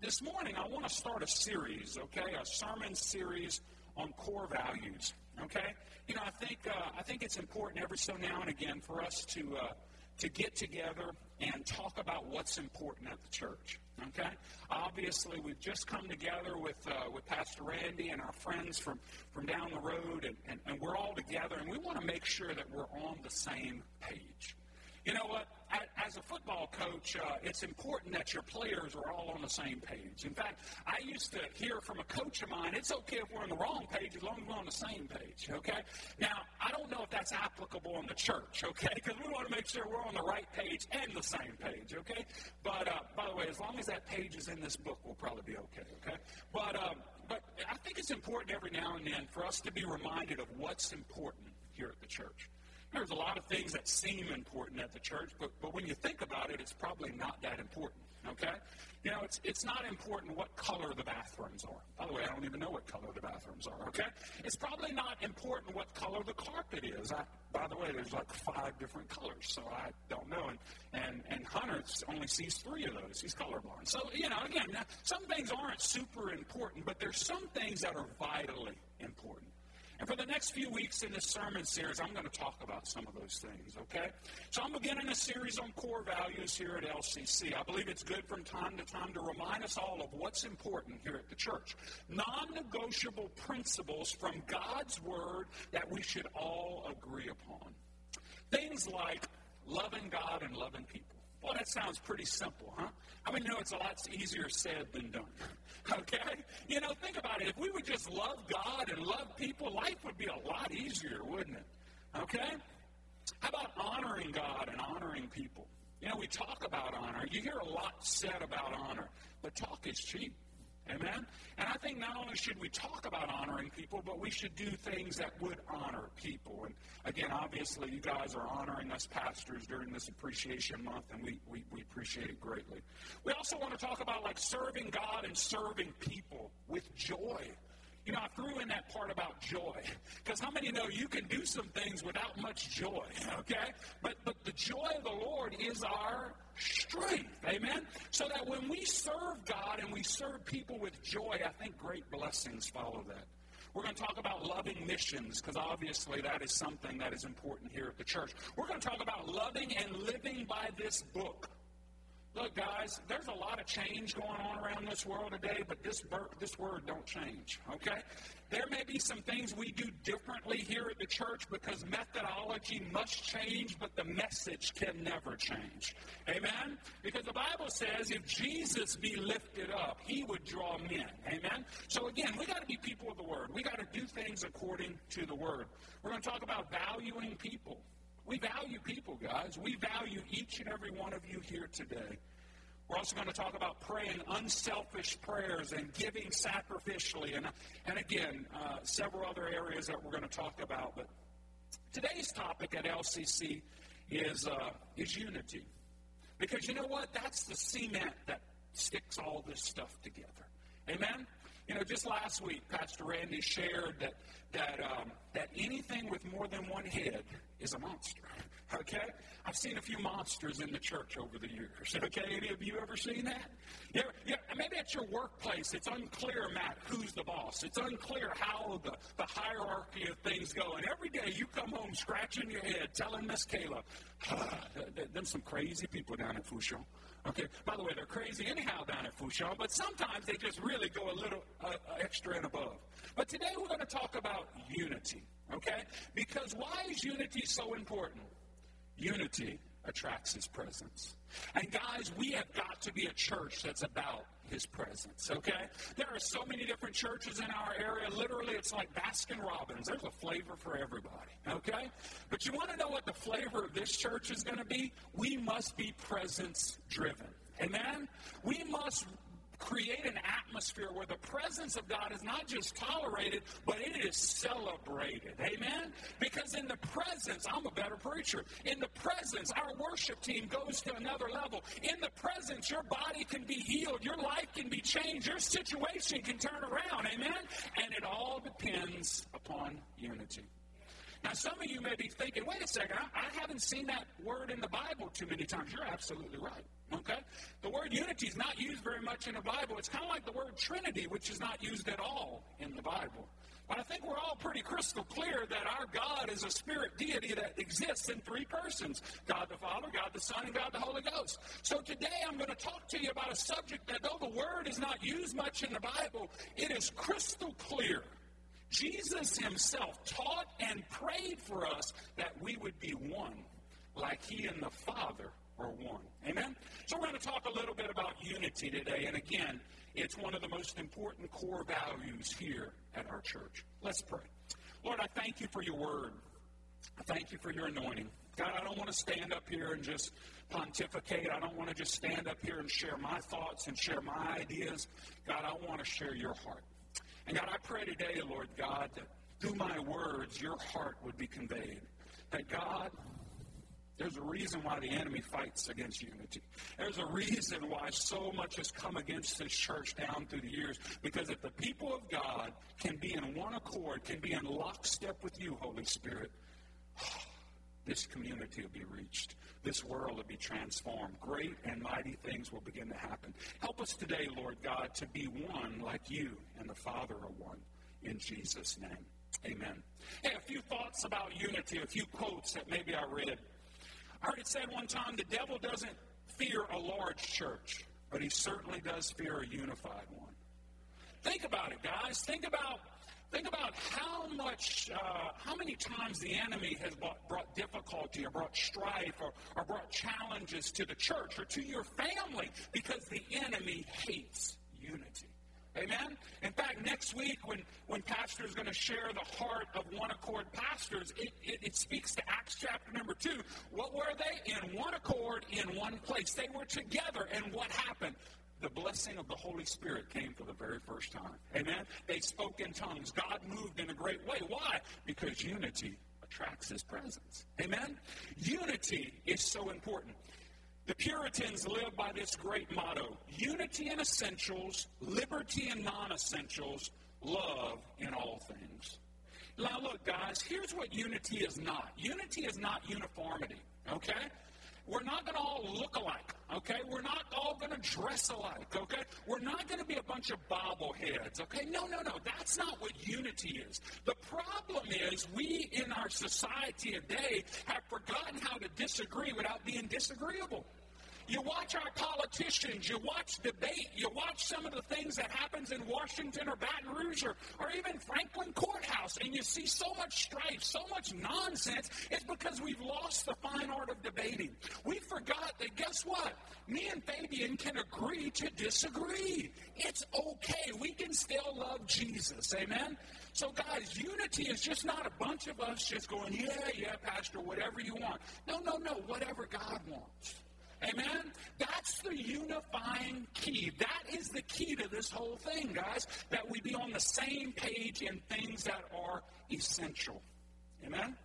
this morning I want to start a series, okay, a sermon series on core values. Okay, you know I think uh, I think it's important every so now and again for us to uh, to get together and talk about what's important at the church. Okay, obviously we've just come together with uh, with Pastor Randy and our friends from from down the road, and, and, and we're all together, and we want to make sure that we're on the same page. You know what? As a football coach, uh, it's important that your players are all on the same page. In fact, I used to hear from a coach of mine, it's okay if we're on the wrong page as long as we're on the same page, okay? Now, I don't know if that's applicable in the church, okay? Because we want to make sure we're on the right page and the same page, okay? But, uh, by the way, as long as that page is in this book, we'll probably be okay, okay? But, um, but I think it's important every now and then for us to be reminded of what's important here at the church. There's a lot of things that seem important at the church, but, but when you think about it, it's probably not that important. Okay? You know, it's, it's not important what color the bathrooms are. By the way, I don't even know what color the bathrooms are, okay? It's probably not important what color the carpet is. I, by the way, there's like five different colors, so I don't know. And, and, and Hunter only sees three of those. He's colorblind. So, you know, again, some things aren't super important, but there's some things that are vitally important. And for the next few weeks in this sermon series, I'm going to talk about some of those things, okay? So I'm beginning a series on core values here at LCC. I believe it's good from time to time to remind us all of what's important here at the church. Non negotiable principles from God's Word that we should all agree upon. Things like loving God and loving people. Well, that sounds pretty simple, huh? I mean, you know, it's a lot easier said than done. Okay? You know, think about it. If we would just love God and love people, life would be a lot easier, wouldn't it? Okay? How about honoring God and honoring people? You know, we talk about honor. You hear a lot said about honor, but talk is cheap. Amen? And I think not only should we talk about honoring people, but we should do things that would honor people. And again, obviously, you guys are honoring us pastors during this appreciation month, and we, we, we appreciate it greatly. We also want to talk about like serving God and serving people with joy. You know, I threw in that part about joy because how many know you can do some things without much joy, okay? But but the joy of the Lord is our strength, amen. So that when we serve God and we serve people with joy, I think great blessings follow that. We're going to talk about loving missions because obviously that is something that is important here at the church. We're going to talk about loving and living by this book. Look, guys, there's a lot of change going on around this world today, but this, this word don't change, okay? There may be some things we do differently here at the church because methodology must change, but the message can never change. Amen? Because the Bible says if Jesus be lifted up, he would draw men. Amen? So again, we got to be people of the word. We got to do things according to the word. We're going to talk about valuing people. We value people, guys. We value each and every one of you here today. We're also going to talk about praying unselfish prayers and giving sacrificially, and, and again, uh, several other areas that we're going to talk about. But today's topic at LCC is, uh, is unity. Because you know what? That's the cement that sticks all this stuff together. Amen? You know, just last week, Pastor Randy shared that that um, that anything with more than one head is a monster. Okay, I've seen a few monsters in the church over the years. Okay, any of you ever seen that? Yeah, yeah. Maybe at your workplace, it's unclear, Matt, who's the boss. It's unclear how the, the hierarchy of things go. And every day you come home scratching your head, telling Miss Kayla, ah, them some crazy people down at Fourchon. Okay, by the way, they're crazy anyhow down at Fourchon, but sometimes they just really go a little uh, extra and above. But today we're going to talk about unity, okay? Because why is unity so important? Unity attracts his presence. And guys, we have got to be a church that's about his presence, okay? There are so many different churches in our area. Literally, it's like Baskin Robbins. There's a flavor for everybody, okay? But you want to know what the flavor of this church is going to be? We must be presence driven. Amen? We must create an atmosphere where the presence of God is not just tolerated, but it is celebrated. Amen? Because in the presence, I'm a better preacher. In the presence, our worship team goes to another level. In the presence, your body can be healed, your life can be changed, your situation can turn around. Amen? And it all depends upon unity. Now, some of you may be thinking, wait a second, I, I haven't seen that word in the Bible too many times. You're absolutely right. Okay? The word unity is not used very much in the Bible. It's kind of like the word Trinity, which is not used at all in the Bible. But I think we're all pretty crystal clear that our God is a spirit deity that exists in three persons God the Father, God the Son, and God the Holy Ghost. So today I'm going to talk to you about a subject that, though the word is not used much in the Bible, it is crystal clear. Jesus himself taught and prayed for us that we would be one, like he and the Father are one. Amen? So we're going to talk a little bit about unity today. And again, it's one of the most important core values here at our church. Let's pray. Lord, I thank you for your word. I thank you for your anointing. God, I don't want to stand up here and just pontificate. I don't want to just stand up here and share my thoughts and share my ideas. God, I want to share your heart. And God, I pray today, Lord God, that through my words, your heart would be conveyed. That God, there's a reason why the enemy fights against unity. There's a reason why so much has come against this church down through the years. Because if the people of God can be in one accord, can be in lockstep with you, Holy Spirit, this community will be reached. This world will be transformed. Great and mighty things will begin to happen. Help us today, Lord God, to be one like you and the Father are one. In Jesus' name. Amen. Hey, a few thoughts about unity, a few quotes that maybe I read. I heard it said one time the devil doesn't fear a large church, but he certainly does fear a unified one. Think about it, guys. Think about think about how much, uh, how many times the enemy has brought, brought difficulty or brought strife or, or brought challenges to the church or to your family because the enemy hates unity. Amen? In fact, next week when, when Pastor is going to share the heart of one accord pastors, it, it, it, speaks to Acts chapter number two. What were they? In one accord, in one place. They were together, and what happened? The blessing of the Holy Spirit came for the very first time. Amen? They spoke in tongues. God moved in a great way. Why? Because unity attracts his presence. Amen? Unity is so important. The Puritans lived by this great motto unity in essentials, liberty in non essentials, love in all things. Now, look, guys, here's what unity is not unity is not uniformity, okay? We're not going to all look alike, okay? We're not all going to dress alike, okay? We're not going to be a bunch of bobbleheads, okay? No, no, no. That's not what unity is. The problem is we in our society today have forgotten how to disagree without being disagreeable. You watch our politicians, you watch debate, you watch some of the things that happens in Washington or Baton Rouge or, or even Franklin Courthouse, and you see so much strife, so much nonsense. It's because we've lost the fine art of debating. We forgot that guess what? Me and Fabian can agree to disagree. It's okay. We can still love Jesus. Amen? So, guys, unity is just not a bunch of us just going, yeah, yeah, Pastor, whatever you want. No, no, no, whatever God wants. Amen? That's the unifying key. That is the key to this whole thing, guys, that we be on the same page in things that are essential. Amen?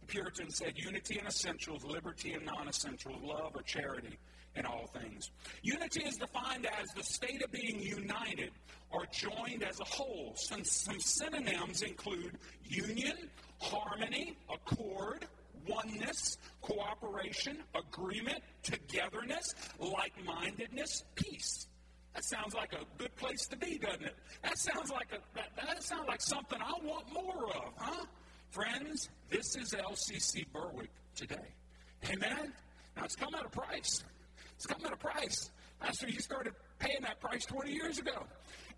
The Puritans said unity in essentials, liberty in non essentials, love or charity in all things. Unity is defined as the state of being united or joined as a whole. Some, some synonyms include union, harmony, accord, oneness, cooperation, agreement, togetherness, like mindedness, peace. That sounds like a good place to be, doesn't it? That sounds like a that, that sounds like something I want more of, huh? Friends, this is LCC Berwick today. Amen. Now it's come at a price. It's come at a price. Pastor, you started paying that price 20 years ago.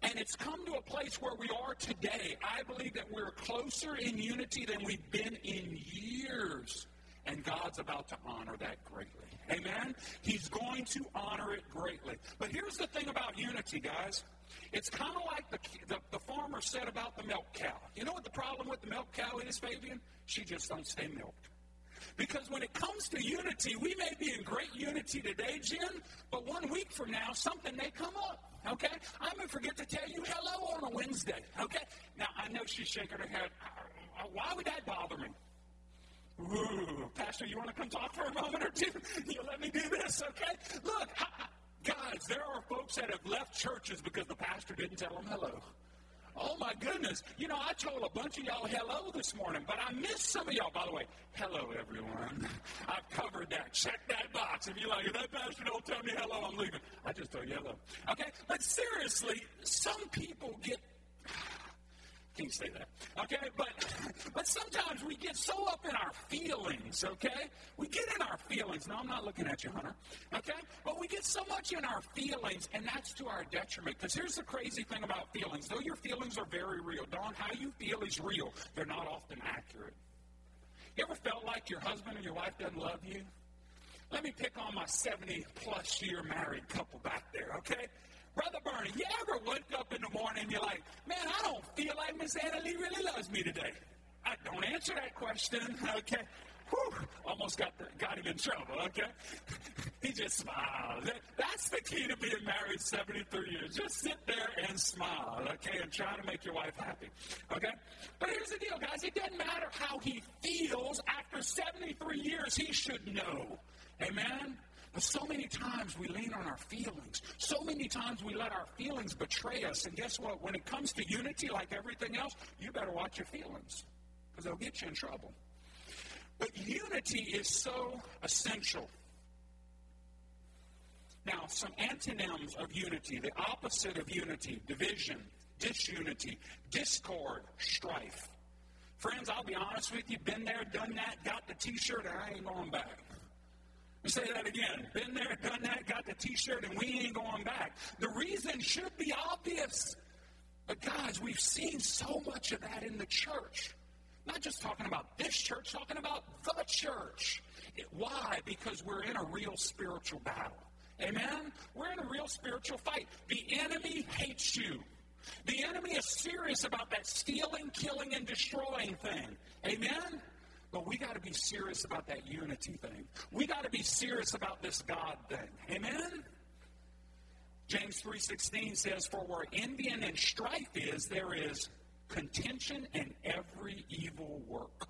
And it's come to a place where we are today. I believe that we're closer in unity than we've been in years. And God's about to honor that greatly. Amen? He's going to honor it greatly. But here's the thing about unity, guys. It's kind of like the, the, the, farmer said about the milk cow. You know what the problem with the milk cow is, Fabian? She just don't stay milked. Because when it comes to unity, we may be in great unity today, Jen, but one week from now, something may come up. Okay? I may forget to tell you hello on a Wednesday. Okay? Now, I know she's shaking her head. Why would that bother me? Ooh, Pastor, you want to come talk for a moment or two? you let me do this, okay? Look, I, guys, there are folks that have left churches because the pastor didn't tell them hello. Oh my goodness. You know, I told a bunch of y'all hello this morning, but I missed some of y'all. By the way, hello everyone. I've covered that. Check that box. If you're like, if that pastor don't tell me hello, I'm leaving. I just told you hello. Okay? But seriously, some people get can't say that. Okay, but but sometimes we get so up in our feelings. Okay, we get in our feelings. No, I'm not looking at you, Hunter. Okay, but we get so much in our feelings, and that's to our detriment. Because here's the crazy thing about feelings: though your feelings are very real, Don, how you feel is real. They're not often accurate. You ever felt like your husband or your wife doesn't love you? Let me pick on my 70 plus year married couple back there, okay? Brother Bernie, you ever wake up in the morning and you're like, man, I don't feel like Miss Anna Lee really loves me today? I don't answer that question, okay? Whew, almost got, the, got him in trouble, okay? he just smiles. That's the key to being married 73 years. Just sit there and smile, okay, and try to make your wife happy, okay? But here's the deal, guys. It doesn't matter how he feels. After 73 years, he should know. Amen? But so many times we lean on our feelings. So many times we let our feelings betray us. And guess what? When it comes to unity, like everything else, you better watch your feelings because they'll get you in trouble. But unity is so essential. Now, some antonyms of unity, the opposite of unity, division, disunity, discord, strife. Friends, I'll be honest with you, been there, done that, got the t shirt, and I ain't going back. Say that again. Been there, done that, got the t shirt, and we ain't going back. The reason should be obvious. But, guys, we've seen so much of that in the church. Not just talking about this church, talking about the church. It, why? Because we're in a real spiritual battle. Amen? We're in a real spiritual fight. The enemy hates you. The enemy is serious about that stealing, killing, and destroying thing. Amen? But we got to be serious about that unity thing. We got to be serious about this God thing. Amen? James 3.16 says, For where envy and strife is, there is contention and every evil work.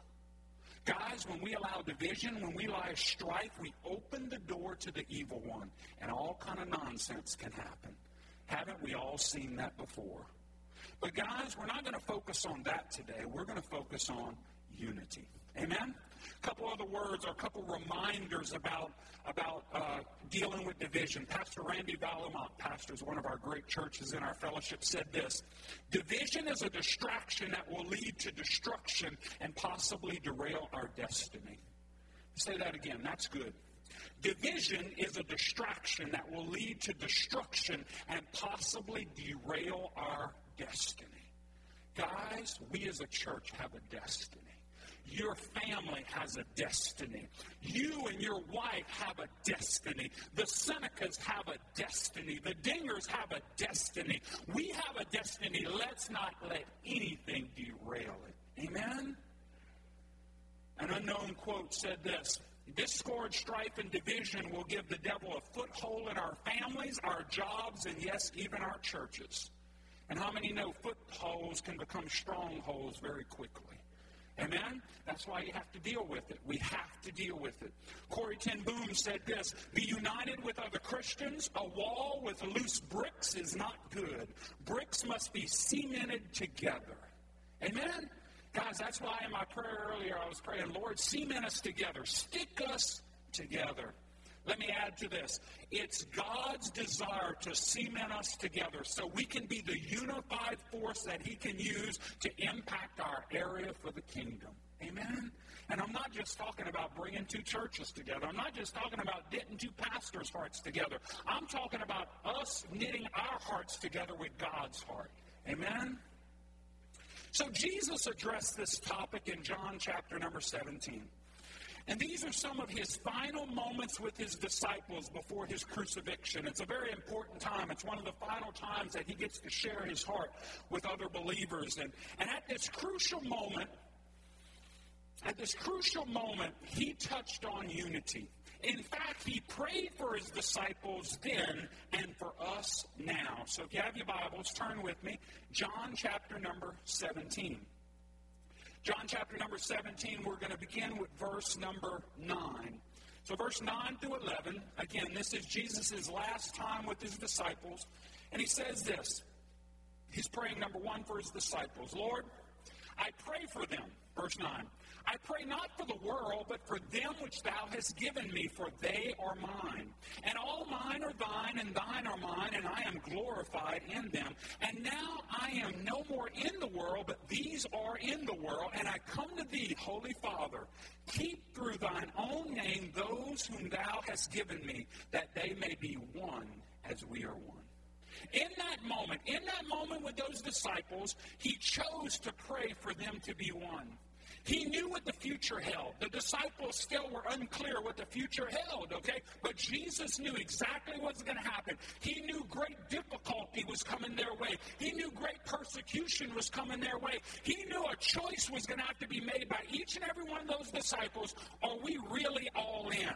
Guys, when we allow division, when we allow strife, we open the door to the evil one, and all kind of nonsense can happen. Haven't we all seen that before? But guys, we're not going to focus on that today. We're going to focus on unity. Amen? A couple other words or a couple reminders about, about uh, dealing with division. Pastor Randy Valamont, pastors one of our great churches in our fellowship, said this Division is a distraction that will lead to destruction and possibly derail our destiny. Say that again. That's good. Division is a distraction that will lead to destruction and possibly derail our destiny. Guys, we as a church have a destiny. Your family has a destiny. You and your wife have a destiny. The Senecas have a destiny. The Dingers have a destiny. We have a destiny. Let's not let anything derail it. Amen? An unknown quote said this Discord, strife, and division will give the devil a foothold in our families, our jobs, and yes, even our churches. And how many know footholds can become strongholds very quickly? Amen? That's why you have to deal with it. We have to deal with it. Corrie ten Boom said this Be united with other Christians. A wall with loose bricks is not good. Bricks must be cemented together. Amen? Guys, that's why in my prayer earlier I was praying, Lord, cement us together, stick us together. Let me add to this. It's God's desire to cement us together so we can be the unified force that He can use to impact our area for the kingdom. Amen? And I'm not just talking about bringing two churches together. I'm not just talking about getting two pastors' hearts together. I'm talking about us knitting our hearts together with God's heart. Amen? So Jesus addressed this topic in John chapter number 17. And these are some of his final moments with his disciples before his crucifixion. It's a very important time. It's one of the final times that he gets to share his heart with other believers. And, and at this crucial moment, at this crucial moment, he touched on unity. In fact, he prayed for his disciples then and for us now. So if you have your Bibles, turn with me. John chapter number 17. John chapter number 17, we're going to begin with verse number 9. So, verse 9 through 11, again, this is Jesus' last time with his disciples. And he says this He's praying, number one, for his disciples. Lord, I pray for them. Verse 9. I pray not for the world, but for them which thou hast given me, for they are mine. And all mine are thine, and thine are mine, and I am glorified in them. And now I am no more in the world, but these are in the world, and I come to thee, Holy Father. Keep through thine own name those whom thou hast given me, that they may be one as we are one. In that moment, in that moment with those disciples, he chose to pray for them to be one. He knew what the future held. The disciples still were unclear what the future held, okay? But Jesus knew exactly what was going to happen. He knew great difficulty was coming their way. He knew great persecution was coming their way. He knew a choice was going to have to be made by each and every one of those disciples. Are we really all in?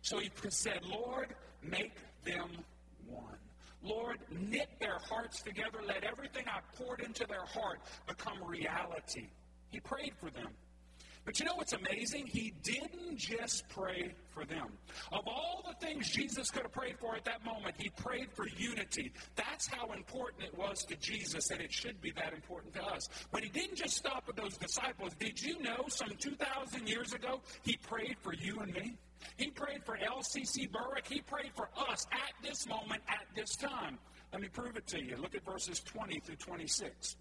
So he said, Lord, make them one. Lord, knit their hearts together. Let everything I poured into their heart become reality. He prayed for them. But you know what's amazing? He didn't just pray for them. Of all the things Jesus could have prayed for at that moment, he prayed for unity. That's how important it was to Jesus, and it should be that important to us. But he didn't just stop with those disciples. Did you know some 2,000 years ago, he prayed for you and me? He prayed for LCC Berwick. He prayed for us at this moment, at this time. Let me prove it to you. Look at verses 20 through 26.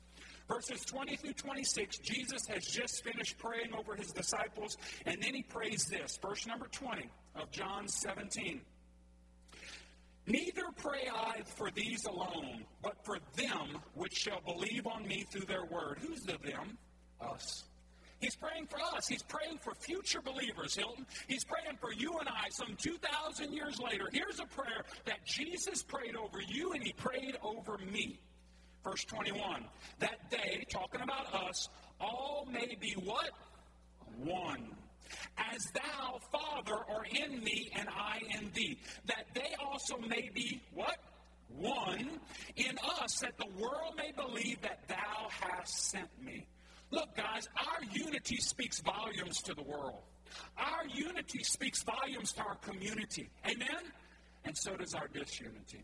Verses 20 through 26, Jesus has just finished praying over his disciples, and then he prays this. Verse number 20 of John 17. Neither pray I for these alone, but for them which shall believe on me through their word. Who's the them? Us. He's praying for us. He's praying for future believers, Hilton. He's praying for you and I some 2,000 years later. Here's a prayer that Jesus prayed over you and he prayed over me. Verse 21 That they, talking about us, all may be what? One. As thou, Father, are in me and I in thee, that they also may be what? One in us, that the world may believe that thou hast sent me. Look, guys, our unity speaks volumes to the world. Our unity speaks volumes to our community. Amen? And so does our disunity.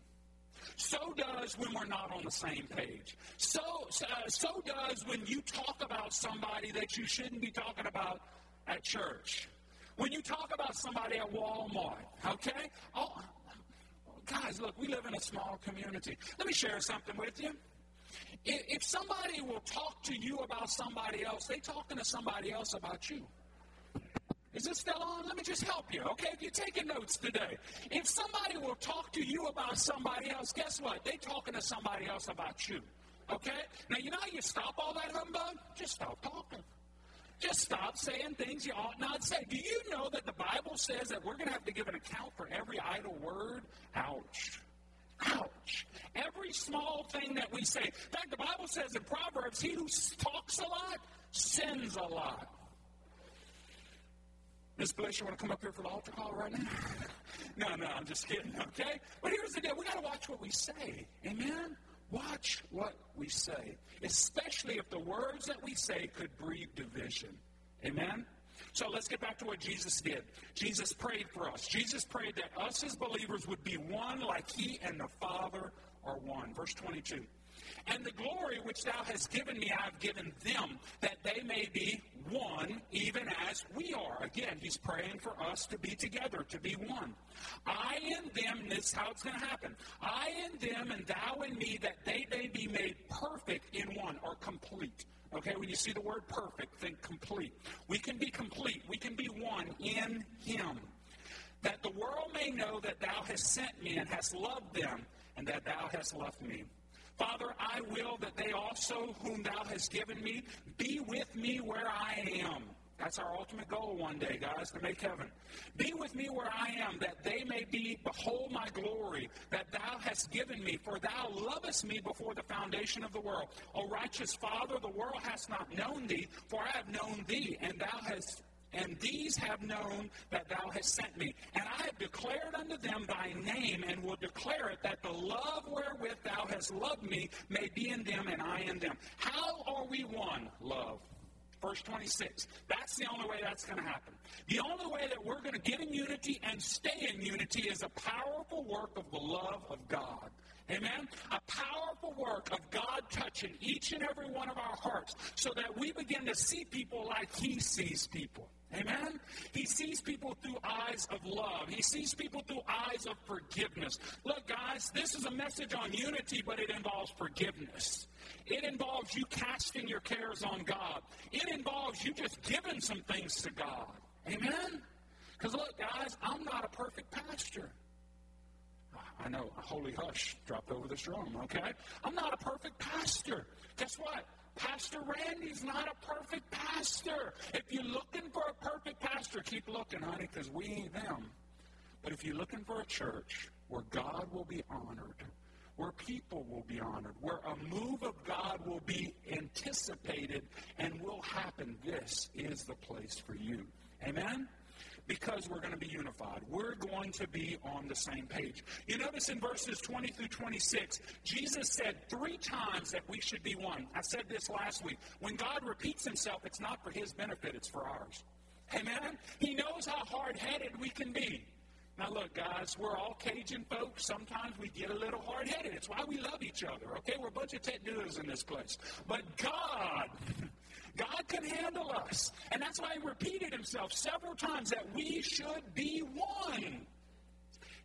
So does when we're not on the same page. So, uh, so does when you talk about somebody that you shouldn't be talking about at church. When you talk about somebody at Walmart, okay? Oh, guys, look, we live in a small community. Let me share something with you. If somebody will talk to you about somebody else, they talking to somebody else about you. Is it still on? Let me just help you, okay? If you're taking notes today, if somebody will talk to you about somebody else, guess what? They're talking to somebody else about you, okay? Now, you know how you stop all that humbug? Just stop talking. Just stop saying things you ought not say. Do you know that the Bible says that we're going to have to give an account for every idle word? Ouch. Ouch. Every small thing that we say. In fact, the Bible says in Proverbs, he who talks a lot sins a lot. Miss Bliss, you want to come up here for the altar call right now? no, no, I'm just kidding, okay? But here's the deal we got to watch what we say. Amen? Watch what we say, especially if the words that we say could breed division. Amen? So let's get back to what Jesus did. Jesus prayed for us. Jesus prayed that us as believers would be one like he and the Father are one. Verse 22. And the glory which thou hast given me, I have given them, that they may be one, even as we are. Again, he's praying for us to be together, to be one. I and them, this is how it's going to happen. I and them, and thou and me, that they may be made perfect in one, or complete. Okay, when you see the word perfect, think complete. We can be complete. We can be one in him. That the world may know that thou hast sent me and hast loved them, and that thou hast loved me. Father, I will that they also, whom thou hast given me, be with me where I am. That's our ultimate goal one day, guys, to make heaven. Be with me where I am, that they may be, behold my glory, that thou hast given me, for thou lovest me before the foundation of the world. O righteous Father, the world has not known thee, for I have known thee, and thou hast and these have known that thou hast sent me. And I have declared unto them thy name, and will declare it, that the love wherewith thou hast loved me may be in them, and I in them. How are we one? Love. Verse 26. That's the only way that's going to happen. The only way that we're going to get in unity and stay in unity is a powerful work of the love of God. Amen? A powerful work of God touching each and every one of our hearts so that we begin to see people like He sees people. Amen? He sees people through eyes of love. He sees people through eyes of forgiveness. Look, guys, this is a message on unity, but it involves forgiveness. It involves you casting your cares on God. It involves you just giving some things to God. Amen? Because look, guys, I'm not a perfect pastor. I know, a holy hush dropped over this room, okay? I'm not a perfect pastor. Guess what? Pastor Randy's not a perfect pastor. If you're looking for a perfect pastor, keep looking, honey, because we ain't them. But if you're looking for a church where God will be honored, where people will be honored, where a move of God will be anticipated and will happen, this is the place for you. Amen? Because we're going to be unified. We're going to be on the same page. You notice in verses 20 through 26, Jesus said three times that we should be one. I said this last week. When God repeats himself, it's not for his benefit, it's for ours. Amen? He knows how hard headed we can be. Now, look, guys, we're all Cajun folks. Sometimes we get a little hard headed. It's why we love each other, okay? We're a bunch of doers in this place. But God, God can handle us. And that's why he repeated himself several times that we should be one.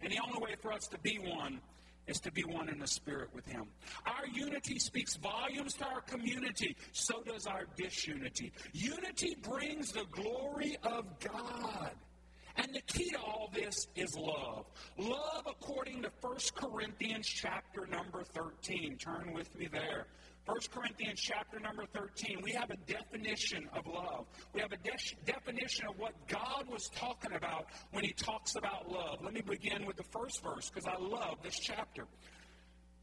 And the only way for us to be one is to be one in the spirit with him. Our unity speaks volumes to our community, so does our disunity. Unity brings the glory of God. And the key to all this is love. Love according to 1 Corinthians chapter number 13. Turn with me there. 1 Corinthians chapter number 13, we have a definition of love. We have a de- definition of what God was talking about when he talks about love. Let me begin with the first verse because I love this chapter.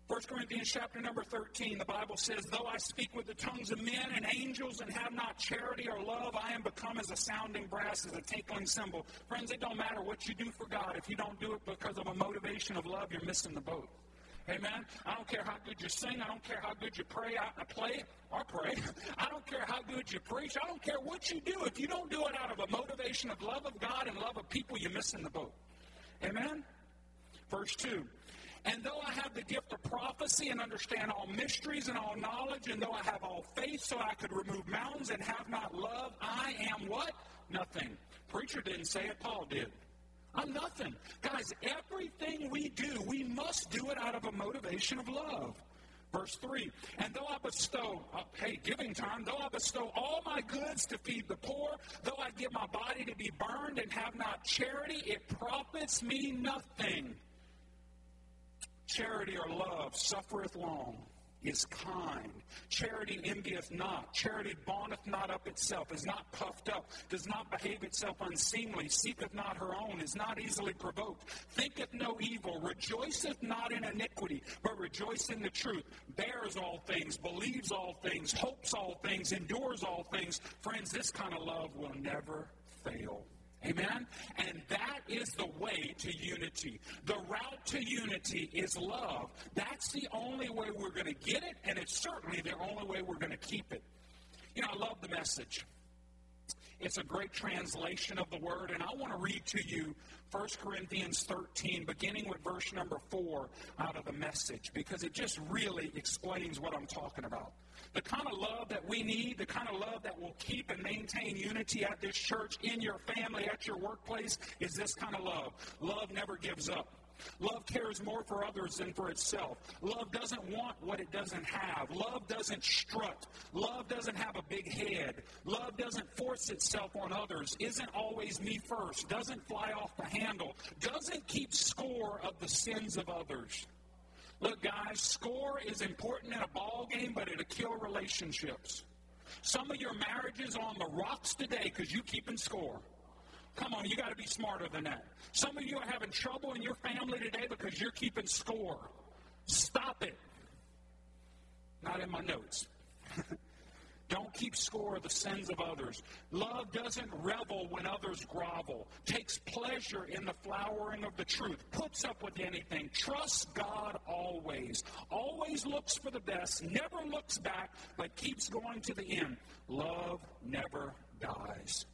1 Corinthians chapter number 13, the Bible says, Though I speak with the tongues of men and angels and have not charity or love, I am become as a sounding brass, as a tinkling cymbal. Friends, it don't matter what you do for God. If you don't do it because of a motivation of love, you're missing the boat. Amen. I don't care how good you sing. I don't care how good you pray. I, I play or pray. I don't care how good you preach. I don't care what you do. If you don't do it out of a motivation of love of God and love of people, you're missing the boat. Amen. Verse 2. And though I have the gift of prophecy and understand all mysteries and all knowledge, and though I have all faith so I could remove mountains and have not love, I am what? Nothing. Preacher didn't say it, Paul did. I'm nothing. Guys, everything we do, we must do it out of a motivation of love. Verse 3 And though I bestow, uh, hey, giving time, though I bestow all my goods to feed the poor, though I give my body to be burned and have not charity, it profits me nothing. Charity or love suffereth long is kind. Charity envieth not. Charity bondeth not up itself, is not puffed up, does not behave itself unseemly, seeketh not her own, is not easily provoked, thinketh no evil, rejoiceth not in iniquity, but rejoice in the truth, bears all things, believes all things, hopes all things, endures all things. Friends, this kind of love will never fail. Amen? And that is the way to unity. The route to unity is love. That's the only way we're going to get it, and it's certainly the only way we're going to keep it. You know, I love the message. It's a great translation of the word, and I want to read to you 1 Corinthians 13, beginning with verse number 4 out of the message, because it just really explains what I'm talking about. The kind of love that we need, the kind of love that will keep and maintain unity at this church, in your family, at your workplace, is this kind of love. Love never gives up. Love cares more for others than for itself. Love doesn't want what it doesn't have. Love doesn't strut. Love doesn't have a big head. Love doesn't force itself on others. Isn't always me first. Doesn't fly off the handle. Doesn't keep score of the sins of others. Look, guys, score is important in a ball game, but it'll kill relationships. Some of your marriages are on the rocks today because you keeping score. Come on, you got to be smarter than that. Some of you are having trouble in your family today because you're keeping score. Stop it. Not in my notes. Don't keep score of the sins of others. Love doesn't revel when others grovel, takes pleasure in the flowering of the truth, puts up with anything, trusts God always, always looks for the best, never looks back, but keeps going to the end. Love never dies.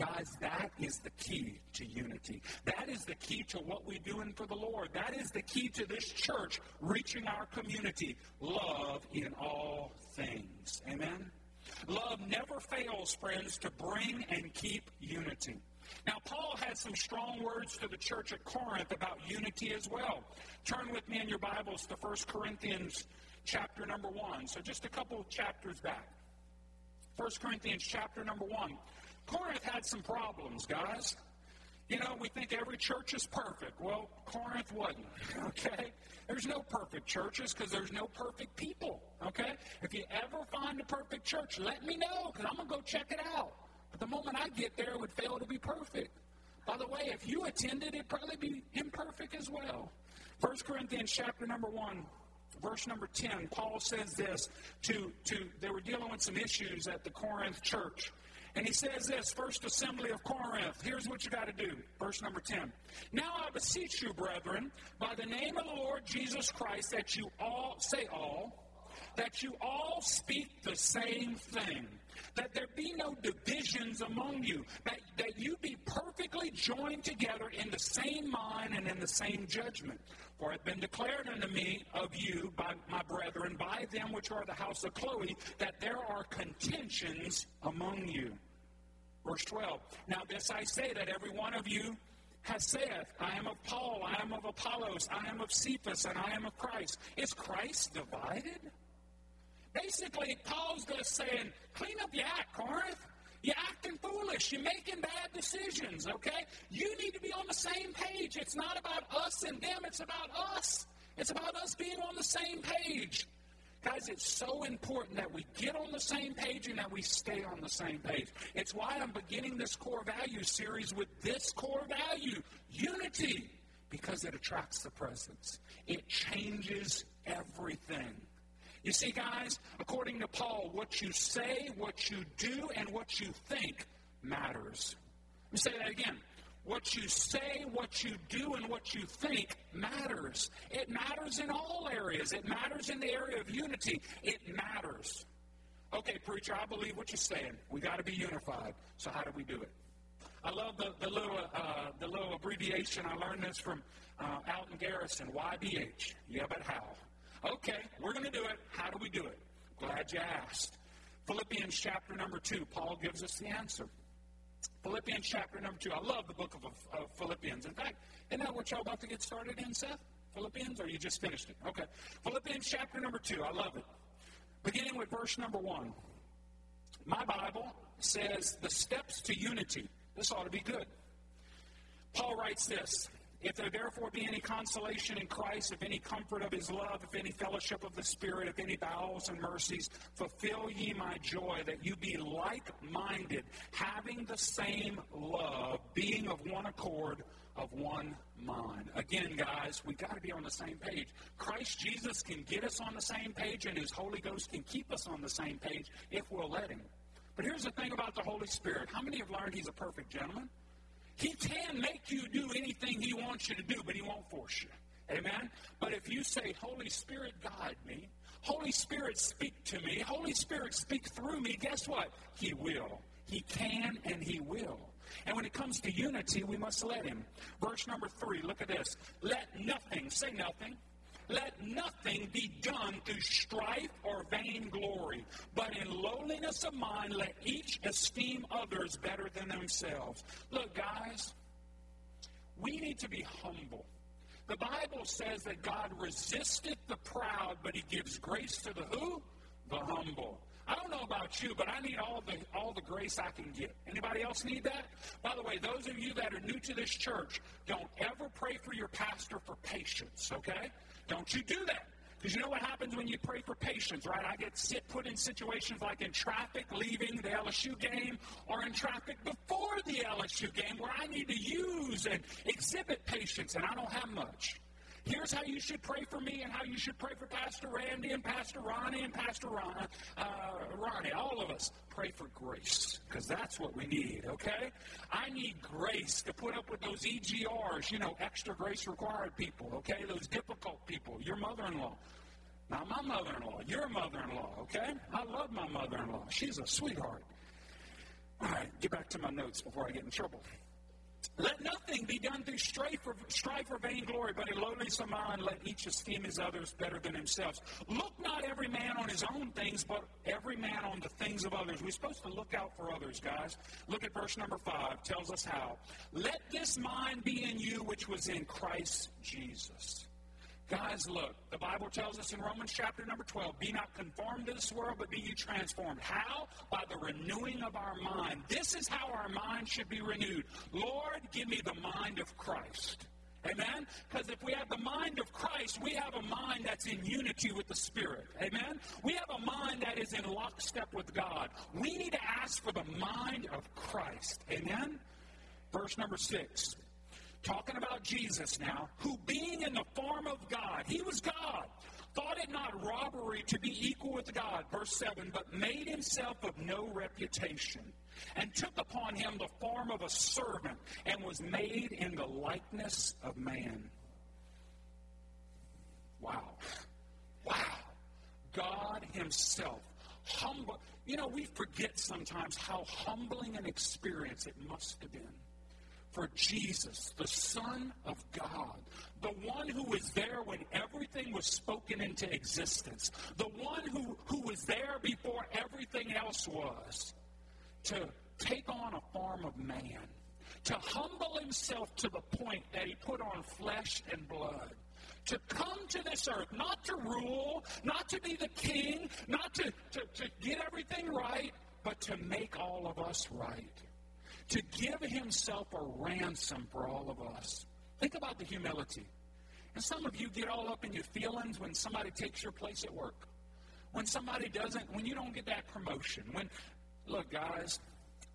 Guys, that is the key to unity. That is the key to what we do in for the Lord. That is the key to this church reaching our community. Love in all things. Amen? Love never fails, friends, to bring and keep unity. Now, Paul had some strong words to the church at Corinth about unity as well. Turn with me in your Bibles to 1 Corinthians chapter number 1. So just a couple of chapters back. 1 Corinthians chapter number 1. Corinth had some problems, guys. You know, we think every church is perfect. Well, Corinth wasn't, okay? There's no perfect churches because there's no perfect people, okay? If you ever find a perfect church, let me know because I'm going to go check it out. But the moment I get there, it would fail to be perfect. By the way, if you attended, it'd probably be imperfect as well. 1 Corinthians chapter number 1, verse number 10, Paul says this to, to they were dealing with some issues at the Corinth church. And he says this, First Assembly of Corinth, here's what you got to do. Verse number 10. Now I beseech you, brethren, by the name of the Lord Jesus Christ, that you all, say all, that you all speak the same thing that there be no divisions among you, that, that you be perfectly joined together in the same mind and in the same judgment. For it hath been declared unto me of you by my brethren, by them which are the house of Chloe, that there are contentions among you. Verse 12. Now this I say that every one of you has said, I am of Paul, I am of Apollos, I am of Cephas, and I am of Christ. Is Christ divided? Basically, Paul's just saying, clean up your act, Corinth. You're acting foolish. You're making bad decisions, okay? You need to be on the same page. It's not about us and them, it's about us. It's about us being on the same page. Guys, it's so important that we get on the same page and that we stay on the same page. It's why I'm beginning this core value series with this core value unity, because it attracts the presence, it changes everything. You see, guys, according to Paul, what you say, what you do, and what you think matters. Let me say that again. What you say, what you do, and what you think matters. It matters in all areas. It matters in the area of unity. It matters. Okay, preacher, I believe what you're saying. We got to be unified. So how do we do it? I love the, the little uh, the little abbreviation. I learned this from uh, Alton Garrison. YBH. Yeah, but how? Okay, we're going to do it. How do we do it? Glad you asked. Philippians chapter number 2, Paul gives us the answer. Philippians chapter number 2. I love the book of, of Philippians. In fact, isn't that what y'all about to get started in, Seth? Philippians, or you just finished it? Okay. Philippians chapter number 2. I love it. Beginning with verse number 1. My Bible says the steps to unity. This ought to be good. Paul writes this if there therefore be any consolation in Christ, if any comfort of his love, if any fellowship of the Spirit, if any bowels and mercies, fulfill ye my joy, that you be like minded, having the same love, being of one accord, of one mind. Again, guys, we got to be on the same page. Christ Jesus can get us on the same page, and his Holy Ghost can keep us on the same page if we'll let him. But here's the thing about the Holy Spirit. How many have learned he's a perfect gentleman? He can make you do anything He wants you to do, but He won't force you. Amen? But if you say, Holy Spirit, guide me, Holy Spirit, speak to me, Holy Spirit, speak through me, guess what? He will. He can and He will. And when it comes to unity, we must let Him. Verse number three, look at this. Let nothing, say nothing, let nothing be done through strife or vainglory, but in lowliness of mind, let each esteem others better than themselves. Look, guys, we need to be humble. The Bible says that God resisteth the proud, but he gives grace to the who? The humble. I don't know about you, but I need all the all the grace I can get. Anybody else need that? By the way, those of you that are new to this church, don't ever pray for your pastor for patience, okay? Don't you do that. Because you know what happens when you pray for patience, right? I get sit, put in situations like in traffic leaving the LSU game or in traffic before the LSU game where I need to use and exhibit patience, and I don't have much. Here's how you should pray for me and how you should pray for Pastor Randy and Pastor Ronnie and Pastor Ron, uh, Ronnie. All of us pray for grace because that's what we need, okay? I need grace to put up with those EGRs, you know, extra grace required people, okay? Those difficult people, your mother in law. Not my mother in law, your mother in law, okay? I love my mother in law. She's a sweetheart. All right, get back to my notes before I get in trouble. Let nothing be done through strife or, strife or vainglory, but in lowliness of mind let each esteem his others better than himself. Look not every man on his own things, but every man on the things of others. We're supposed to look out for others, guys. Look at verse number five. Tells us how. Let this mind be in you, which was in Christ Jesus. Guys, look, the Bible tells us in Romans chapter number 12 be not conformed to this world, but be ye transformed. How? By the renewing of our mind. This is how our mind should be renewed. Lord, give me the mind of Christ. Amen? Because if we have the mind of Christ, we have a mind that's in unity with the Spirit. Amen? We have a mind that is in lockstep with God. We need to ask for the mind of Christ. Amen? Verse number six talking about Jesus now, who being in the form of God, he was God, thought it not robbery to be equal with God, verse 7, but made himself of no reputation, and took upon him the form of a servant, and was made in the likeness of man. Wow. Wow. God himself humble. You know, we forget sometimes how humbling an experience it must have been for Jesus, the Son of God, the one who was there when everything was spoken into existence, the one who, who was there before everything else was, to take on a form of man, to humble himself to the point that he put on flesh and blood. To come to this earth, not to rule, not to be the king, not to, to, to get everything right, but to make all of us right to give himself a ransom for all of us. Think about the humility. And some of you get all up in your feelings when somebody takes your place at work. When somebody doesn't, when you don't get that promotion. When, look, guys,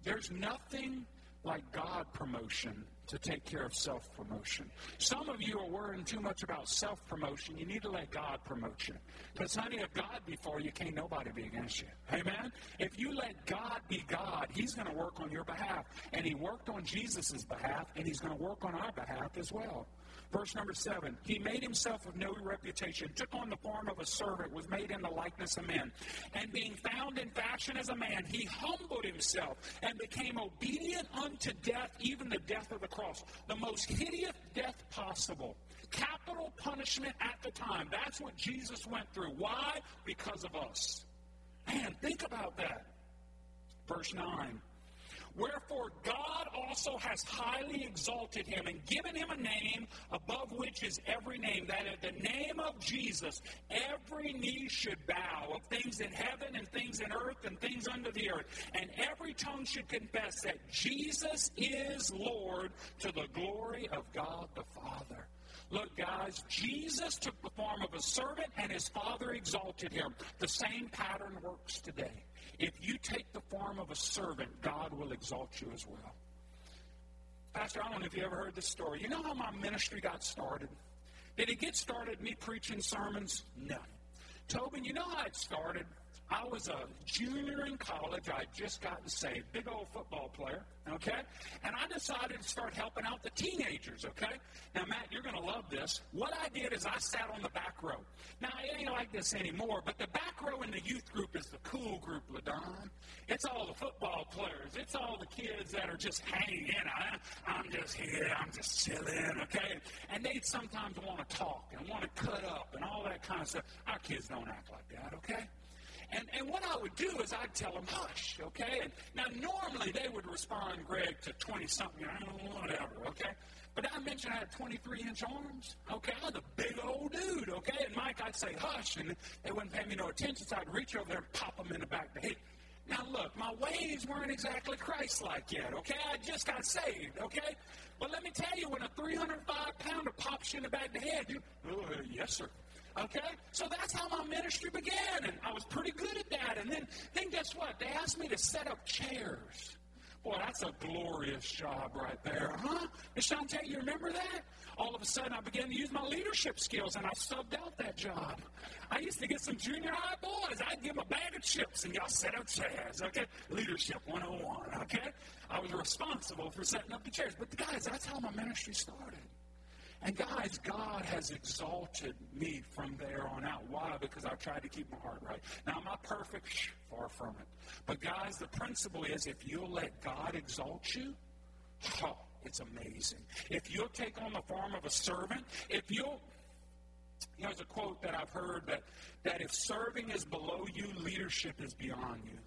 there's nothing like God promotion to take care of self promotion. Some of you are worrying too much about self promotion. You need to let God promote you. Because, honey, if God be for you, can't nobody be against you. Amen? If you let God be God, He's going to work on your behalf. And He worked on Jesus' behalf, and He's going to work on our behalf as well. Verse number seven, he made himself of no reputation, took on the form of a servant, was made in the likeness of men. And being found in fashion as a man, he humbled himself and became obedient unto death, even the death of the cross. The most hideous death possible. Capital punishment at the time. That's what Jesus went through. Why? Because of us. Man, think about that. Verse 9. Wherefore God also has highly exalted him and given him a name above which is every name, that at the name of Jesus every knee should bow of things in heaven and things in earth and things under the earth, and every tongue should confess that Jesus is Lord to the glory of God the Father. Look, guys, Jesus took the form of a servant and his Father exalted him. The same pattern works today. If you take the form of a servant, God will exalt you as well. Pastor, I don't know if you ever heard this story. You know how my ministry got started? Did it get started me preaching sermons? No. Tobin, you know how it started? I was a junior in college. I'd just gotten saved. Big old football player, okay? And I decided to start helping out the teenagers, okay? Now, Matt, you're going to love this. What I did is I sat on the back row. Now, it ain't like this anymore, but the back row in the youth group is the cool group, LaDon. It's all the football players. It's all the kids that are just hanging in. I, I'm just here. I'm just chilling, okay? And they sometimes want to talk and want to cut up and all that kind of stuff. Our kids don't act like that, okay? And, and what I would do is I'd tell them, hush, okay? And now, normally they would respond, Greg, to 20 something, I don't know, whatever, okay? But I mentioned I had 23 inch arms, okay? I was a big old dude, okay? And Mike, I'd say, hush, and they wouldn't pay me no attention, so I'd reach over there and pop them in the back of the head. Now, look, my ways weren't exactly Christ like yet, okay? I just got saved, okay? But let me tell you, when a 305 pounder pops you in the back of the head, you, oh, yes, sir. Okay? So that's how my ministry began, and I was pretty good at that. And then, then guess what? They asked me to set up chairs. Boy, that's a glorious job right there, huh? Miss Shantae, you remember that? All of a sudden, I began to use my leadership skills, and I subbed out that job. I used to get some junior high boys. I'd give them a bag of chips, and y'all set up chairs, okay? Leadership 101, okay? I was responsible for setting up the chairs. But, guys, that's how my ministry started. And guys, God has exalted me from there on out. Why? Because I've tried to keep my heart right. Now, am I perfect? Shh, far from it. But guys, the principle is if you'll let God exalt you, oh, it's amazing. If you'll take on the form of a servant, if you'll Here's a quote that I've heard that, that if serving is below you, leadership is beyond you.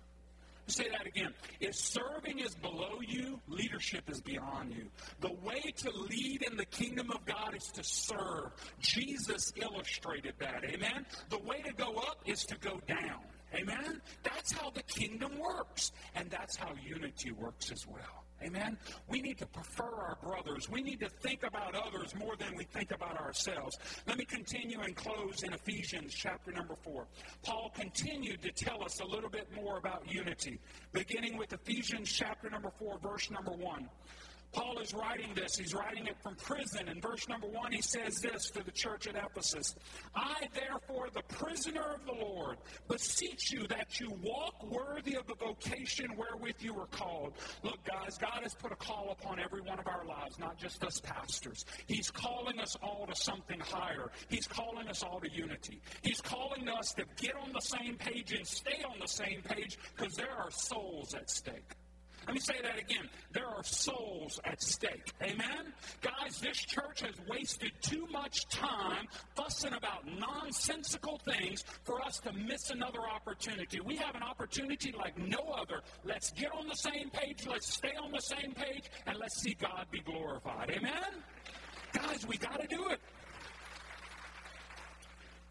Say that again. If serving is below you, leadership is beyond you. The way to lead in the kingdom of God is to serve. Jesus illustrated that. Amen. The way to go up is to go down. Amen. That's how the kingdom works. And that's how unity works as well. Amen? We need to prefer our brothers. We need to think about others more than we think about ourselves. Let me continue and close in Ephesians chapter number 4. Paul continued to tell us a little bit more about unity, beginning with Ephesians chapter number 4, verse number 1. Paul is writing this. He's writing it from prison. In verse number one, he says this to the church at Ephesus I, therefore, the prisoner of the Lord, beseech you that you walk worthy of the vocation wherewith you were called. Look, guys, God has put a call upon every one of our lives, not just us pastors. He's calling us all to something higher. He's calling us all to unity. He's calling us to get on the same page and stay on the same page because there are souls at stake. Let me say that again. There are souls at stake. Amen? Guys, this church has wasted too much time fussing about nonsensical things for us to miss another opportunity. We have an opportunity like no other. Let's get on the same page, let's stay on the same page, and let's see God be glorified. Amen? Guys, we got to do it.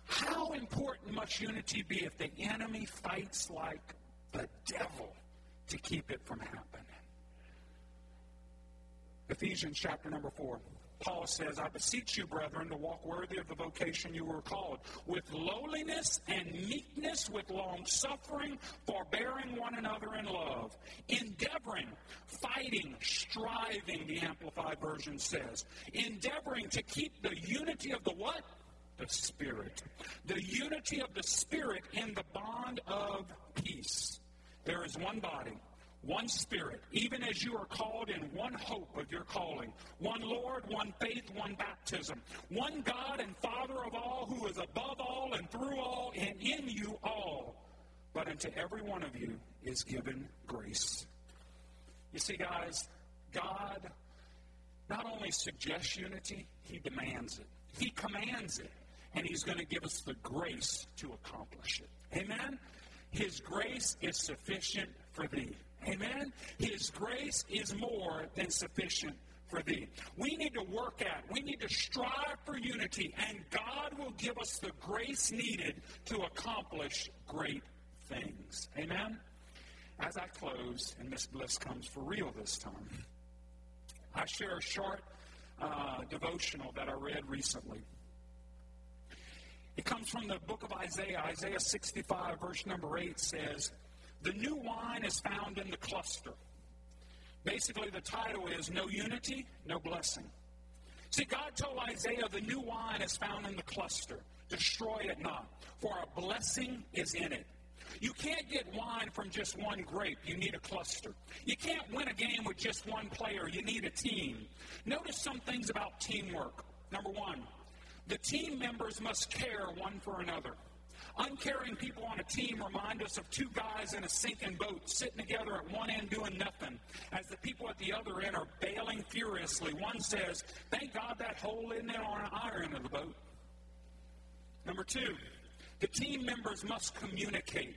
How important must unity be if the enemy fights like the devil? To keep it from happening. Ephesians chapter number 4. Paul says, I beseech you, brethren, to walk worthy of the vocation you were called, with lowliness and meekness, with long suffering, forbearing one another in love, endeavoring, fighting, striving, the Amplified Version says, endeavoring to keep the unity of the what? The Spirit. The unity of the Spirit in the bond of peace. There is one body, one spirit, even as you are called in one hope of your calling, one Lord, one faith, one baptism, one God and Father of all, who is above all and through all and in you all. But unto every one of you is given grace. You see, guys, God not only suggests unity, He demands it. He commands it. And He's going to give us the grace to accomplish it. Amen? His grace is sufficient for thee. Amen? His grace is more than sufficient for thee. We need to work at, we need to strive for unity, and God will give us the grace needed to accomplish great things. Amen? As I close, and Miss Bliss comes for real this time, I share a short uh, devotional that I read recently. It comes from the book of Isaiah. Isaiah 65, verse number 8 says, The new wine is found in the cluster. Basically, the title is No Unity, No Blessing. See, God told Isaiah the new wine is found in the cluster. Destroy it not, for a blessing is in it. You can't get wine from just one grape. You need a cluster. You can't win a game with just one player. You need a team. Notice some things about teamwork. Number one, the team members must care one for another. Uncaring people on a team remind us of two guys in a sinking boat sitting together at one end doing nothing, as the people at the other end are bailing furiously. One says, Thank God that hole isn't on our end of the boat. Number two, the team members must communicate.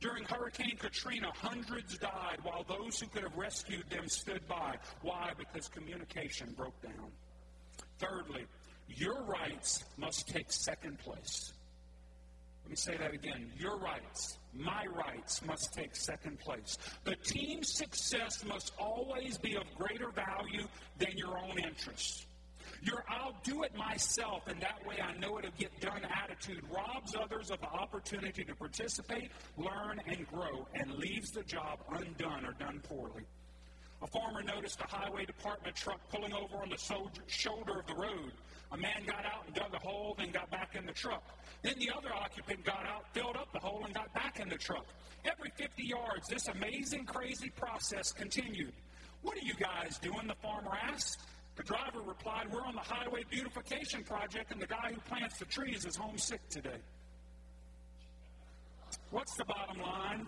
During Hurricane Katrina, hundreds died while those who could have rescued them stood by. Why? Because communication broke down. Thirdly, your rights must take second place. Let me say that again. Your rights, my rights must take second place. The team's success must always be of greater value than your own interests. Your I'll do it myself and that way I know it'll get done attitude robs others of the opportunity to participate, learn, and grow and leaves the job undone or done poorly. A farmer noticed a highway department truck pulling over on the shoulder of the road. A man got out and dug a hole, then got back in the truck. Then the other occupant got out, filled up the hole, and got back in the truck. Every 50 yards, this amazing, crazy process continued. What are you guys doing? The farmer asked. The driver replied, We're on the highway beautification project, and the guy who plants the trees is homesick today. What's the bottom line?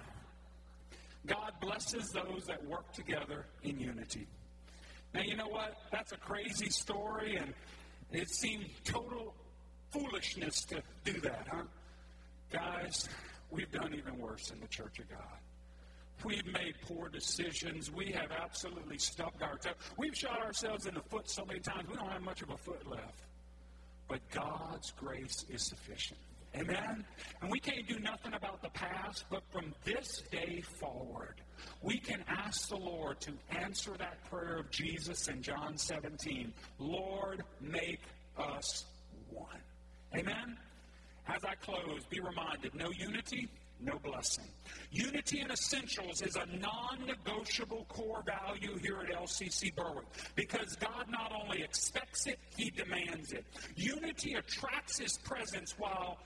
God blesses those that work together in unity. Now, you know what? That's a crazy story, and it seemed total foolishness to do that, huh? Guys, we've done even worse in the Church of God. We've made poor decisions. We have absolutely stubbed our toe. We've shot ourselves in the foot so many times, we don't have much of a foot left. But God's grace is sufficient. Amen? And we can't do nothing about the past, but from this day forward, we can ask the Lord to answer that prayer of Jesus in John 17 Lord, make us one. Amen? As I close, be reminded no unity, no blessing. Unity in essentials is a non negotiable core value here at LCC Berwick because God not only expects it, He demands it. Unity attracts His presence while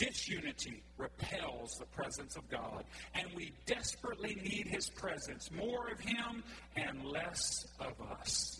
disunity repels the presence of God. And we desperately need His presence more of Him and less of us.